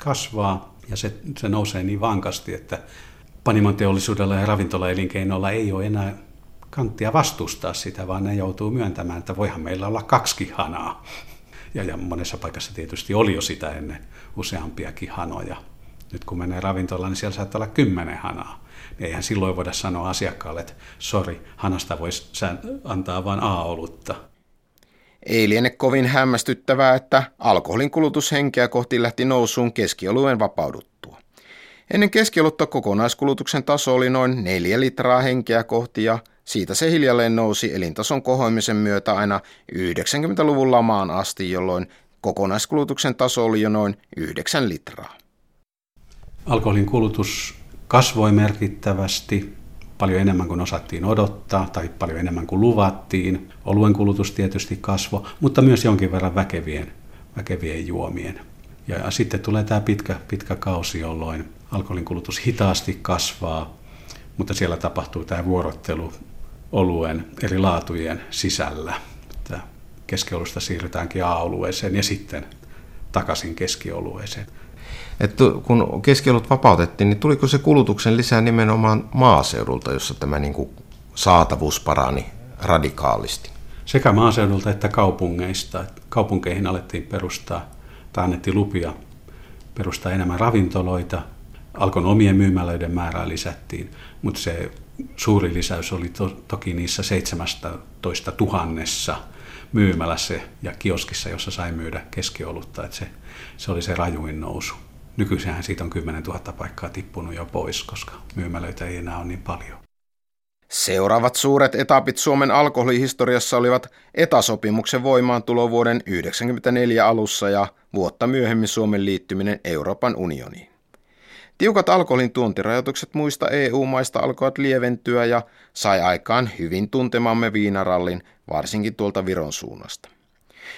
kasvaa ja se, se nousee niin vankasti, että panimon teollisuudella ja ravintolaelinkeinolla ei ole enää kanttia vastustaa sitä, vaan ne joutuu myöntämään, että voihan meillä olla kaksi hanaa. Ja, ja monessa paikassa tietysti oli jo sitä ennen useampiakin hanoja. Nyt kun menee ravintolaan, niin siellä saattaa olla kymmenen hanaa. Niin eihän silloin voida sanoa asiakkaalle, että sori, hanasta voisi antaa vain A-olutta. Ei liene kovin hämmästyttävää, että alkoholin kulutus henkeä kohti lähti nousuun keskioluen vapauduttua. Ennen keskiolutta kokonaiskulutuksen taso oli noin 4 litraa henkeä kohti ja siitä se hiljalleen nousi elintason kohoimisen myötä aina 90-luvun lamaan asti, jolloin kokonaiskulutuksen taso oli jo noin 9 litraa. Alkoholin kulutus kasvoi merkittävästi, paljon enemmän kuin osattiin odottaa tai paljon enemmän kuin luvattiin. Oluen kulutus tietysti kasvoi, mutta myös jonkin verran väkevien, väkevien juomien. Ja sitten tulee tämä pitkä, pitkä kausi, jolloin alkoholin kulutus hitaasti kasvaa, mutta siellä tapahtuu tämä vuorottelu oluen eri laatujen sisällä. Että keskiolusta siirrytäänkin A-olueeseen ja sitten takaisin keskiolueeseen. Että kun keskiolut vapautettiin, niin tuliko se kulutuksen lisää nimenomaan maaseudulta, jossa tämä niin kuin saatavuus parani radikaalisti? Sekä maaseudulta että kaupungeista. Kaupunkeihin alettiin perustaa, tai annettiin lupia perustaa enemmän ravintoloita. Alkon omien myymälöiden määrää lisättiin, mutta se suuri lisäys oli to, toki niissä 17 tuhannessa myymälässä ja kioskissa, jossa sai myydä keskiolutta. Että se, se oli se rajuin nousu. Nykyisinhän siitä on 10 000 paikkaa tippunut jo pois, koska myymälöitä ei enää ole niin paljon. Seuraavat suuret etapit Suomen alkoholihistoriassa olivat etasopimuksen voimaantulo vuoden 1994 alussa ja vuotta myöhemmin Suomen liittyminen Euroopan unioniin. Tiukat alkoholin tuontirajoitukset muista EU-maista alkoivat lieventyä ja sai aikaan hyvin tuntemamme viinarallin, varsinkin tuolta Viron suunnasta.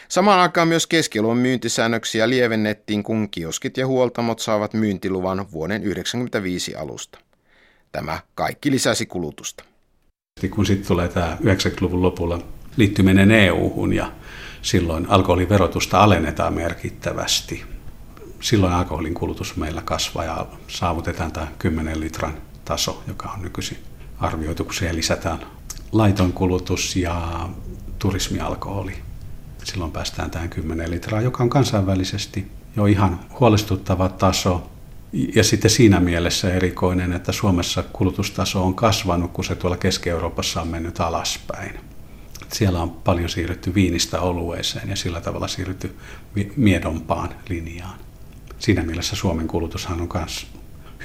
Samaan aikaan myös keskioluen myyntisäännöksiä lievennettiin, kun kioskit ja huoltamot saavat myyntiluvan vuoden 1995 alusta. Tämä kaikki lisäsi kulutusta. Kun sitten tulee tämä 90-luvun lopulla liittyminen EU-hun ja silloin alkoholiverotusta alennetaan merkittävästi. Silloin alkoholin kulutus meillä kasvaa ja saavutetaan tämä 10 litran taso, joka on nykyisin arvioitu, kun siihen lisätään laiton kulutus ja turismialkoholi silloin päästään tähän 10 litraa, joka on kansainvälisesti jo ihan huolestuttava taso. Ja sitten siinä mielessä erikoinen, että Suomessa kulutustaso on kasvanut, kun se tuolla Keski-Euroopassa on mennyt alaspäin. Siellä on paljon siirrytty viinistä olueeseen ja sillä tavalla siirrytty miedompaan linjaan. Siinä mielessä Suomen kulutushan on myös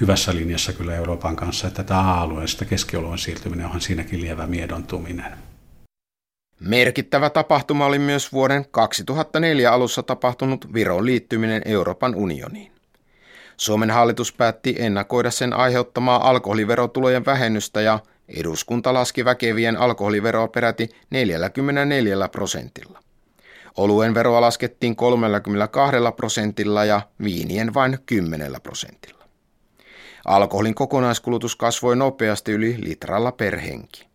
hyvässä linjassa kyllä Euroopan kanssa, että tämä A-alueesta keskioluen siirtyminen onhan siinäkin lievä miedontuminen. Merkittävä tapahtuma oli myös vuoden 2004 alussa tapahtunut Viron liittyminen Euroopan unioniin. Suomen hallitus päätti ennakoida sen aiheuttamaa alkoholiverotulojen vähennystä ja Eduskunta laski väkevien alkoholiveroa peräti 44 prosentilla. Oluen veroa laskettiin 32 prosentilla ja viinien vain 10 prosentilla. Alkoholin kokonaiskulutus kasvoi nopeasti yli litralla per henki.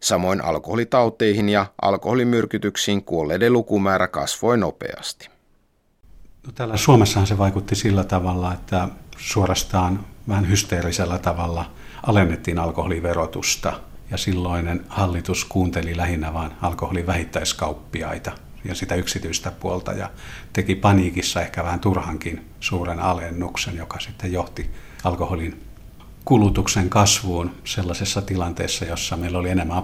Samoin alkoholitauteihin ja alkoholimyrkytyksiin kuolleiden lukumäärä kasvoi nopeasti. No, täällä Suomessahan se vaikutti sillä tavalla, että suorastaan vähän hysteerisellä tavalla alennettiin alkoholiverotusta ja silloinen hallitus kuunteli lähinnä vain alkoholin vähittäiskauppiaita ja sitä yksityistä puolta ja teki paniikissa ehkä vähän turhankin suuren alennuksen, joka sitten johti alkoholin kulutuksen kasvuun sellaisessa tilanteessa, jossa meillä oli enemmän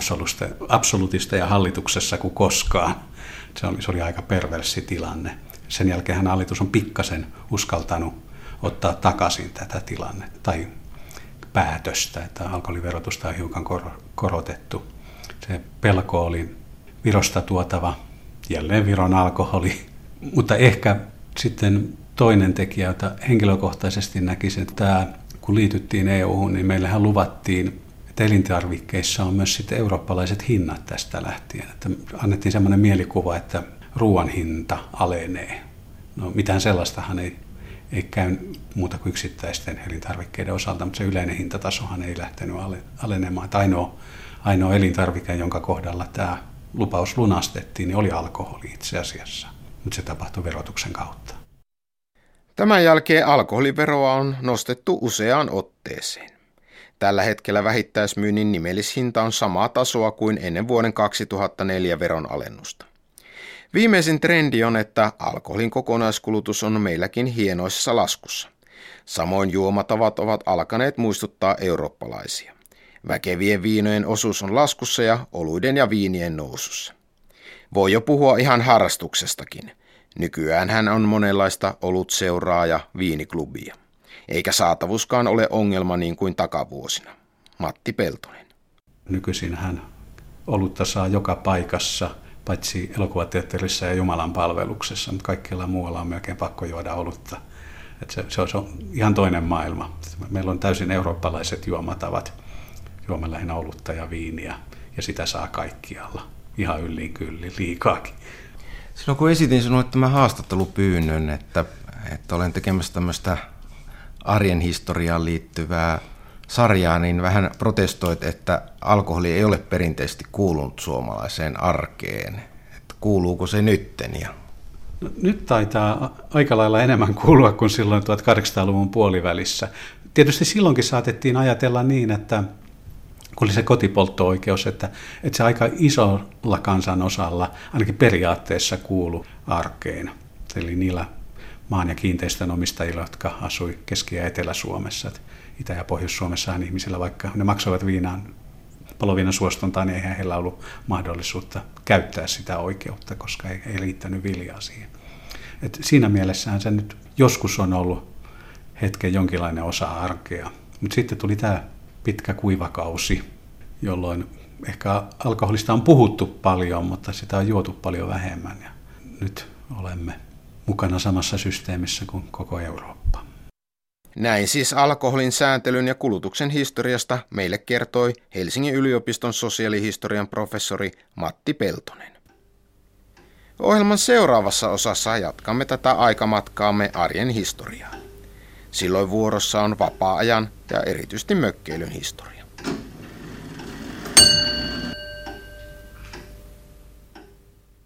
absolutisteja hallituksessa kuin koskaan. Se oli, se oli aika perversi tilanne. Sen jälkeen hallitus on pikkasen uskaltanut ottaa takaisin tätä tilannetta tai päätöstä, että alkoholiverotusta on hiukan korotettu. Se pelko oli Virosta tuotava jälleen Viron alkoholi, mutta ehkä sitten toinen tekijä, jota henkilökohtaisesti näkisin, että tämä kun liityttiin EU-hun, niin meillähän luvattiin, että elintarvikkeissa on myös sitten eurooppalaiset hinnat tästä lähtien. Että annettiin sellainen mielikuva, että ruoan hinta alenee. No mitään sellaistahan ei, ei käy muuta kuin yksittäisten elintarvikkeiden osalta, mutta se yleinen hintatasohan ei lähtenyt alenemaan. Että ainoa, ainoa elintarvike, jonka kohdalla tämä lupaus lunastettiin, niin oli alkoholi itse asiassa, mutta se tapahtui verotuksen kautta. Tämän jälkeen alkoholiveroa on nostettu useaan otteeseen. Tällä hetkellä vähittäismyynnin nimellishinta on samaa tasoa kuin ennen vuoden 2004 veron alennusta. Viimeisin trendi on, että alkoholin kokonaiskulutus on meilläkin hienoissa laskussa. Samoin juomatavat ovat alkaneet muistuttaa eurooppalaisia. Väkevien viinojen osuus on laskussa ja oluiden ja viinien nousussa. Voi jo puhua ihan harrastuksestakin – Nykyään hän on monenlaista seuraa ja viiniklubia. Eikä saatavuuskaan ole ongelma niin kuin takavuosina. Matti Peltonen. Nykyisin hän olutta saa joka paikassa, paitsi elokuvateatterissa ja Jumalan palveluksessa, mutta kaikkialla muualla on melkein pakko juoda olutta. Se, se, on, se on ihan toinen maailma. Meillä on täysin eurooppalaiset juomatavat. Juomme lähinnä olutta ja viiniä, ja sitä saa kaikkialla. Ihan yllin kyllin, liikaakin. Silloin kun esitin sinulle tämän haastattelupyynnön, että, että olen tekemässä tämmöistä arjen historiaan liittyvää sarjaa, niin vähän protestoit, että alkoholi ei ole perinteisesti kuulunut suomalaiseen arkeen. Että kuuluuko se nytten? Ja... No, nyt taitaa aika lailla enemmän kuulua kuin silloin 1800-luvun puolivälissä. Tietysti silloinkin saatettiin ajatella niin, että kun oli se kotipoltto-oikeus, että, että se aika isolla kansanosalla ainakin periaatteessa kuulu arkeen. Eli niillä maan ja kiinteistön omistajilla, jotka asui Keski- ja Etelä-Suomessa. Itä- ja Pohjois-Suomessahan ihmisillä, vaikka ne maksoivat viinaan paloviinan suostuntaan, niin eihän heillä ollut mahdollisuutta käyttää sitä oikeutta, koska ei, ei liittänyt viljaa siihen. Et siinä mielessähän se nyt joskus on ollut hetken jonkinlainen osa arkea. Mutta sitten tuli tämä pitkä kuivakausi, jolloin ehkä alkoholista on puhuttu paljon, mutta sitä on juotu paljon vähemmän. Ja nyt olemme mukana samassa systeemissä kuin koko Eurooppa. Näin siis alkoholin sääntelyn ja kulutuksen historiasta meille kertoi Helsingin yliopiston sosiaalihistorian professori Matti Peltonen. Ohjelman seuraavassa osassa jatkamme tätä aikamatkaamme arjen historiaan. Silloin vuorossa on vapaa-ajan ja erityisesti mökkeilyn historia.